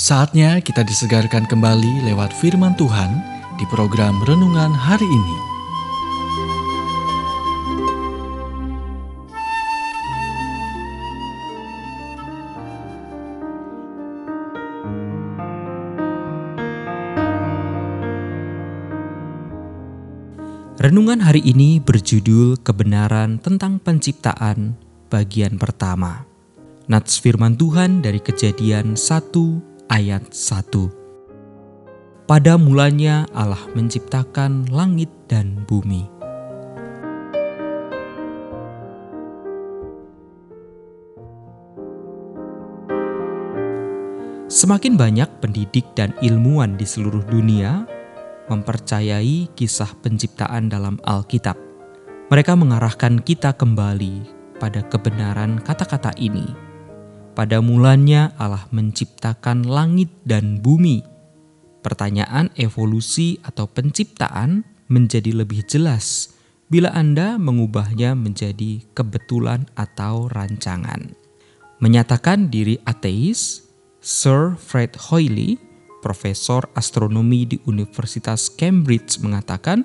Saatnya kita disegarkan kembali lewat firman Tuhan di program renungan hari ini. Renungan hari ini berjudul Kebenaran tentang Penciptaan bagian pertama. Nats firman Tuhan dari Kejadian 1 ayat 1. Pada mulanya Allah menciptakan langit dan bumi. Semakin banyak pendidik dan ilmuwan di seluruh dunia mempercayai kisah penciptaan dalam Alkitab. Mereka mengarahkan kita kembali pada kebenaran kata-kata ini pada mulanya Allah menciptakan langit dan bumi. Pertanyaan evolusi atau penciptaan menjadi lebih jelas bila Anda mengubahnya menjadi kebetulan atau rancangan. Menyatakan diri ateis, Sir Fred Hoyle, profesor astronomi di Universitas Cambridge mengatakan,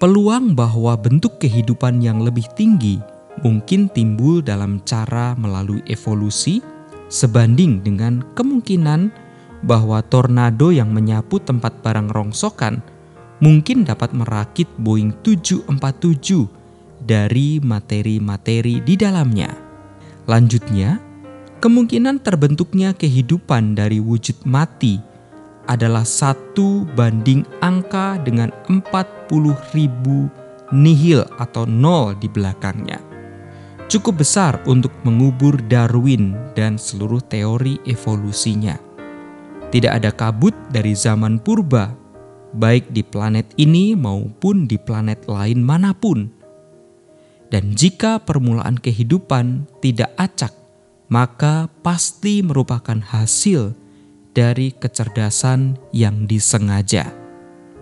peluang bahwa bentuk kehidupan yang lebih tinggi mungkin timbul dalam cara melalui evolusi sebanding dengan kemungkinan bahwa tornado yang menyapu tempat barang rongsokan mungkin dapat merakit Boeing 747 dari materi-materi di dalamnya. Lanjutnya, kemungkinan terbentuknya kehidupan dari wujud mati adalah satu banding angka dengan 40 ribu nihil atau nol di belakangnya cukup besar untuk mengubur Darwin dan seluruh teori evolusinya. Tidak ada kabut dari zaman purba, baik di planet ini maupun di planet lain mana pun. Dan jika permulaan kehidupan tidak acak, maka pasti merupakan hasil dari kecerdasan yang disengaja.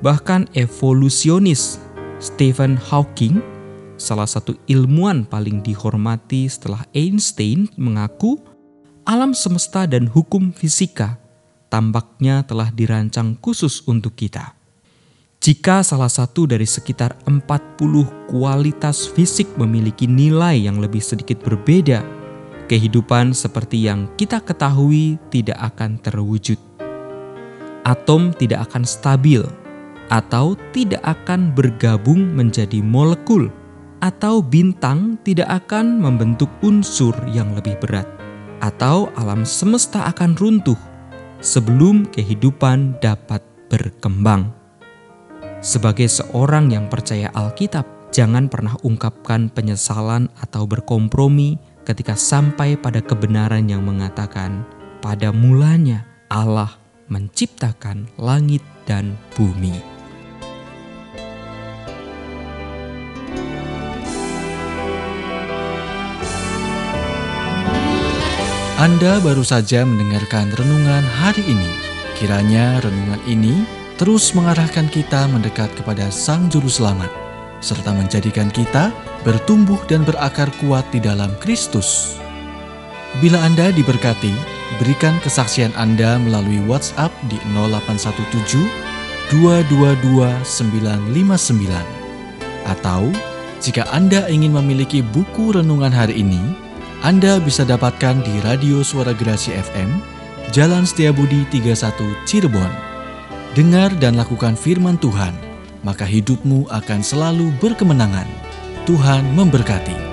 Bahkan evolusionis Stephen Hawking salah satu ilmuwan paling dihormati setelah Einstein mengaku alam semesta dan hukum fisika tampaknya telah dirancang khusus untuk kita. Jika salah satu dari sekitar 40 kualitas fisik memiliki nilai yang lebih sedikit berbeda, kehidupan seperti yang kita ketahui tidak akan terwujud. Atom tidak akan stabil atau tidak akan bergabung menjadi molekul atau bintang tidak akan membentuk unsur yang lebih berat, atau alam semesta akan runtuh sebelum kehidupan dapat berkembang. Sebagai seorang yang percaya Alkitab, jangan pernah ungkapkan penyesalan atau berkompromi ketika sampai pada kebenaran yang mengatakan, "Pada mulanya Allah menciptakan langit dan bumi." Anda baru saja mendengarkan renungan hari ini. Kiranya renungan ini terus mengarahkan kita mendekat kepada Sang Juru Selamat, serta menjadikan kita bertumbuh dan berakar kuat di dalam Kristus. Bila Anda diberkati, berikan kesaksian Anda melalui WhatsApp di 0817 222 959. Atau, jika Anda ingin memiliki buku renungan hari ini, anda bisa dapatkan di Radio Suara Gerasi FM, Jalan Setiabudi 31 Cirebon. Dengar dan lakukan firman Tuhan, maka hidupmu akan selalu berkemenangan. Tuhan memberkati.